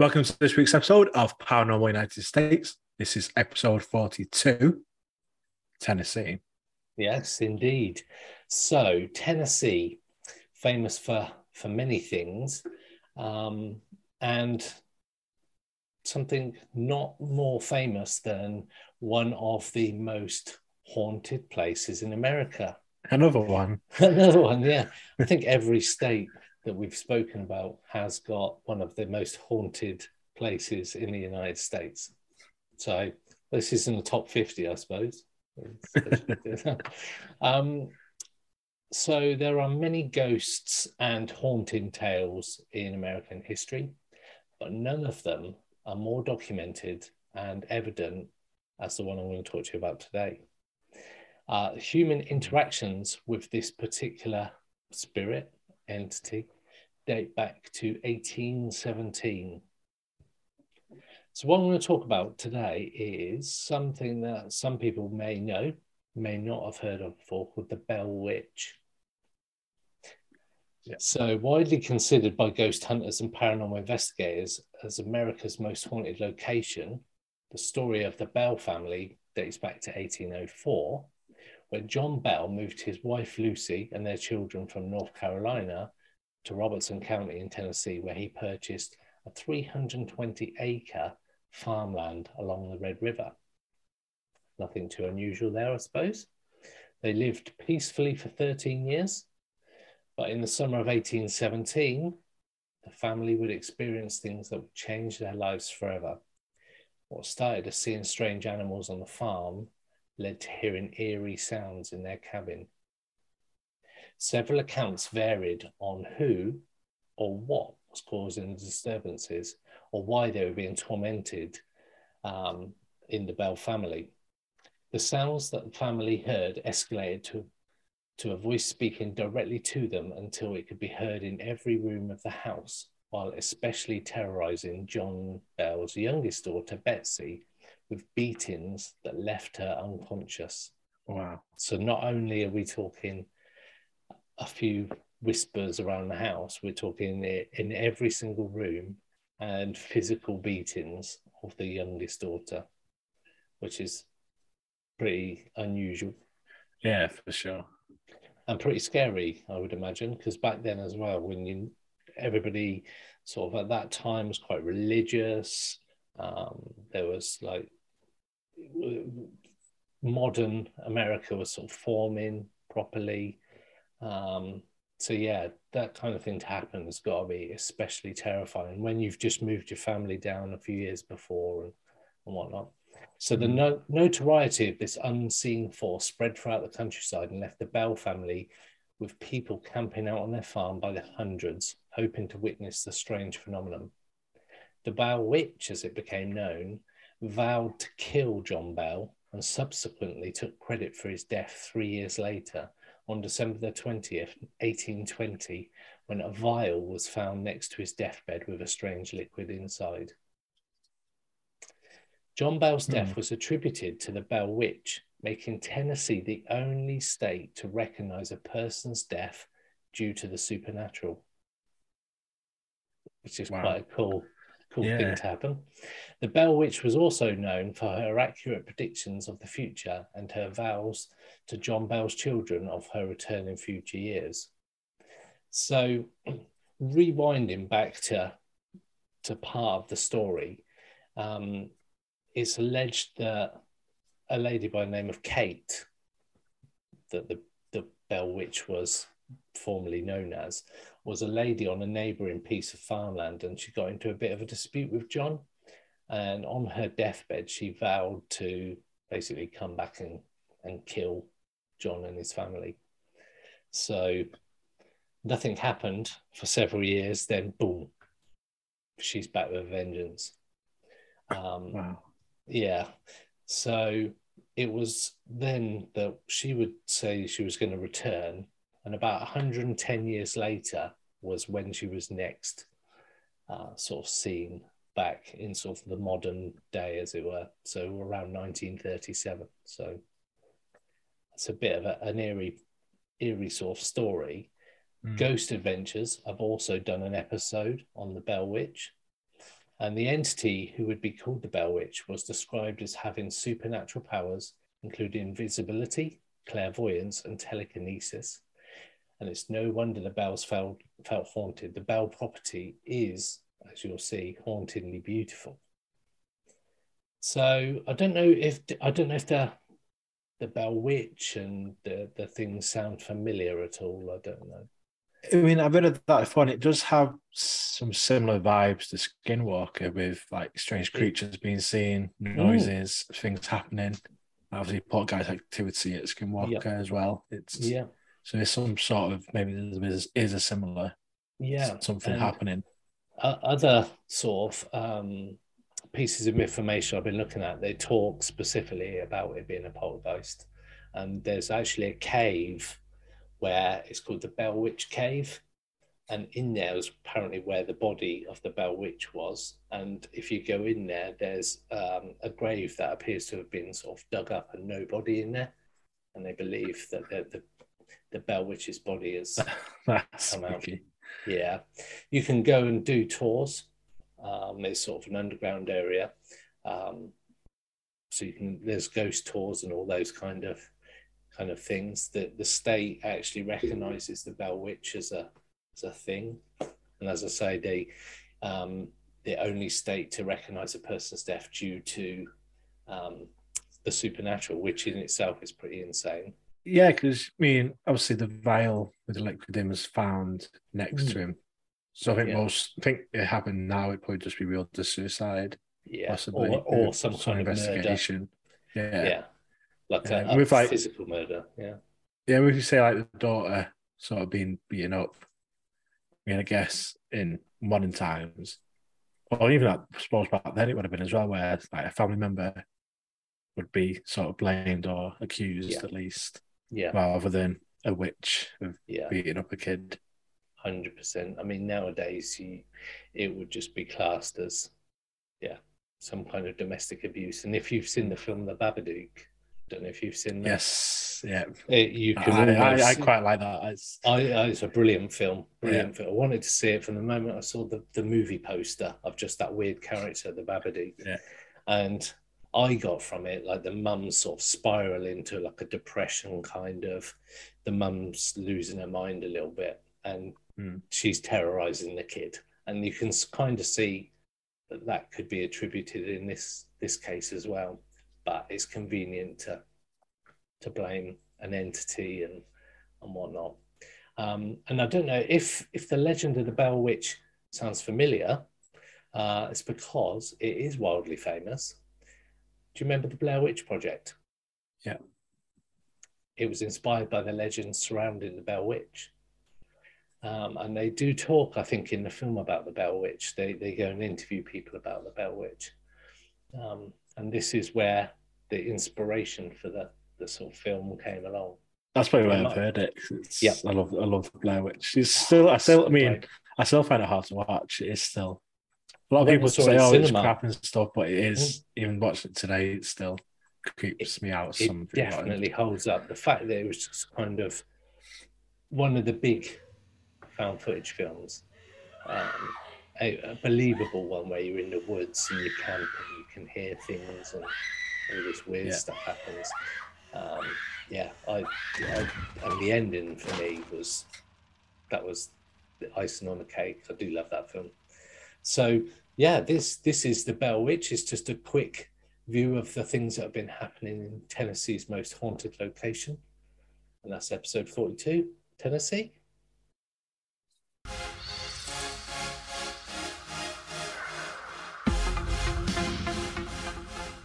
Welcome to this week's episode of Paranormal United States. This is episode 42, Tennessee. Yes, indeed. So, Tennessee, famous for, for many things, um, and something not more famous than one of the most haunted places in America. Another one. Another one, yeah. I think every state that we've spoken about has got one of the most haunted places in the United States. So this is in the top 50, I suppose. um, so there are many ghosts and haunting tales in American history, but none of them are more documented and evident as the one I'm going to talk to you about today. Uh, human interactions with this particular spirit entity date back to 1817. So, what I'm going to talk about today is something that some people may know, may not have heard of before, called the Bell Witch. Yeah. So, widely considered by ghost hunters and paranormal investigators as America's most haunted location, the story of the Bell family dates back to 1804, when John Bell moved his wife Lucy and their children from North Carolina to Robertson County in Tennessee, where he purchased a 320 acre farmland along the Red River. Nothing too unusual there, I suppose. They lived peacefully for 13 years, but in the summer of 1817, the family would experience things that would change their lives forever. What started as seeing strange animals on the farm led to hearing eerie sounds in their cabin. Several accounts varied on who or what was causing the disturbances or why they were being tormented um, in the Bell family. The sounds that the family heard escalated to, to a voice speaking directly to them until it could be heard in every room of the house, while especially terrorizing John Bell's youngest daughter, Betsy, with beatings that left her unconscious. Wow. So not only are we talking a few whispers around the house. We're talking in every single room and physical beatings of the youngest daughter, which is pretty unusual. Yeah, for sure. And pretty scary, I would imagine, because back then as well, when you everybody sort of at that time was quite religious. Um, there was like modern America was sort of forming properly. Um, so yeah, that kind of thing to happen has got to be especially terrifying when you've just moved your family down a few years before and, and whatnot. So the mm. no- notoriety of this unseen force spread throughout the countryside and left the Bell family with people camping out on their farm by the hundreds, hoping to witness the strange phenomenon. The Bell Witch, as it became known, vowed to kill John Bell and subsequently took credit for his death three years later on December the 20th, 1820, when a vial was found next to his deathbed with a strange liquid inside. John Bell's hmm. death was attributed to the Bell Witch, making Tennessee the only state to recognize a person's death due to the supernatural, which is wow. quite a cool cool yeah. thing to happen. The Bell Witch was also known for her accurate predictions of the future and her vows to John Bell's children of her return in future years. So, rewinding back to to part of the story, um, it's alleged that a lady by the name of Kate, that the, the Bell Witch was formerly known as, was a lady on a neighbouring piece of farmland, and she got into a bit of a dispute with John. And on her deathbed, she vowed to basically come back and, and kill John and his family. So nothing happened for several years. Then, boom, she's back with vengeance. Um, wow. Yeah. So it was then that she would say she was going to return and about 110 years later was when she was next uh, sort of seen back in sort of the modern day, as it were. So around 1937. So it's a bit of a, an eerie, eerie sort of story. Mm. Ghost Adventures. I've also done an episode on the Bell Witch. And the entity who would be called the Bell Witch was described as having supernatural powers, including invisibility, clairvoyance, and telekinesis. And it's no wonder the bells felt, felt haunted. The Bell property is, as you'll see, hauntingly beautiful. So I don't know if I don't know if the the Bell Witch and the the things sound familiar at all. I don't know. I mean, I've heard of that one. it does have some similar vibes to Skinwalker with like strange creatures being seen, noises, mm. things happening. Obviously, poltergeist activity at Skinwalker yep. as well. It's yeah. So there's some sort of maybe there's is a similar yeah something and happening. Other sort of um, pieces of information I've been looking at, they talk specifically about it being a poltergeist. And there's actually a cave where it's called the Bell Witch Cave. And in there is apparently where the body of the Bell Witch was. And if you go in there, there's um, a grave that appears to have been sort of dug up and no body in there. And they believe that the, the, the Bell Witch's body has come out. Yeah. You can go and do tours um, it's sort of an underground area. Um, so you can there's ghost tours and all those kind of kind of things. that the state actually recognises the Bell Witch as a as a thing, and as I say, they um, the only state to recognise a person's death due to um, the supernatural, which in itself is pretty insane. Yeah, because I mean, obviously the vial with the liquid in was found next mm. to him, so I think yeah. most I think it happened now. It probably just be real to suicide, yeah, possibly, or, or some, some kind of investigation. Murder. Yeah, yeah, like a, with like physical murder. Yeah, yeah. We could say like the daughter sort of being beaten up. I mean, I guess in modern times, or even I suppose back then it would have been as well, where like a family member would be sort of blamed or accused yeah. at least, yeah, rather than a witch of yeah. beating up a kid hundred percent. I mean, nowadays you, it would just be classed as, yeah, some kind of domestic abuse. And if you've seen the film The Babadook, I don't know if you've seen that. Yes, yeah. It, you can. I, almost, I, I, quite like that. It's, I, it's a brilliant film. Brilliant yeah. film. I wanted to see it from the moment I saw the, the movie poster of just that weird character, the Babadook. Yeah. And I got from it like the mum's sort of spiral into like a depression kind of. The mum's losing her mind a little bit, and mm. she's terrorizing the kid, and you can kind of see that that could be attributed in this this case as well. But it's convenient to to blame an entity and and whatnot. Um, and I don't know if if the legend of the Bell Witch sounds familiar. Uh, it's because it is wildly famous. Do you remember the Blair Witch Project? Yeah. It was inspired by the legends surrounding the Bell Witch. Um, and they do talk, I think, in the film about the Bell Witch. They, they go and interview people about the Bell Witch. Um, and this is where the inspiration for the, the sort of film came along. That's probably why I've heard it. Yeah, I love I love the Blair Witch. It's still I still I mean I still find it hard to watch. It is still a lot of people say oh cinema. it's crap and stuff, but it is mm. even watching it today. It still creeps it, me out. It definitely holds up. The fact that it was just kind of one of the big found footage films. Um, a, a, believable one where you're in the woods and you camp and you can hear things and all this weird yeah. stuff happens. Um, yeah, I, I, and the ending for me was that was the icing on the cake. I do love that film. So yeah, this this is the Bell Witch. It's just a quick view of the things that have been happening in Tennessee's most haunted location, and that's episode forty-two, Tennessee.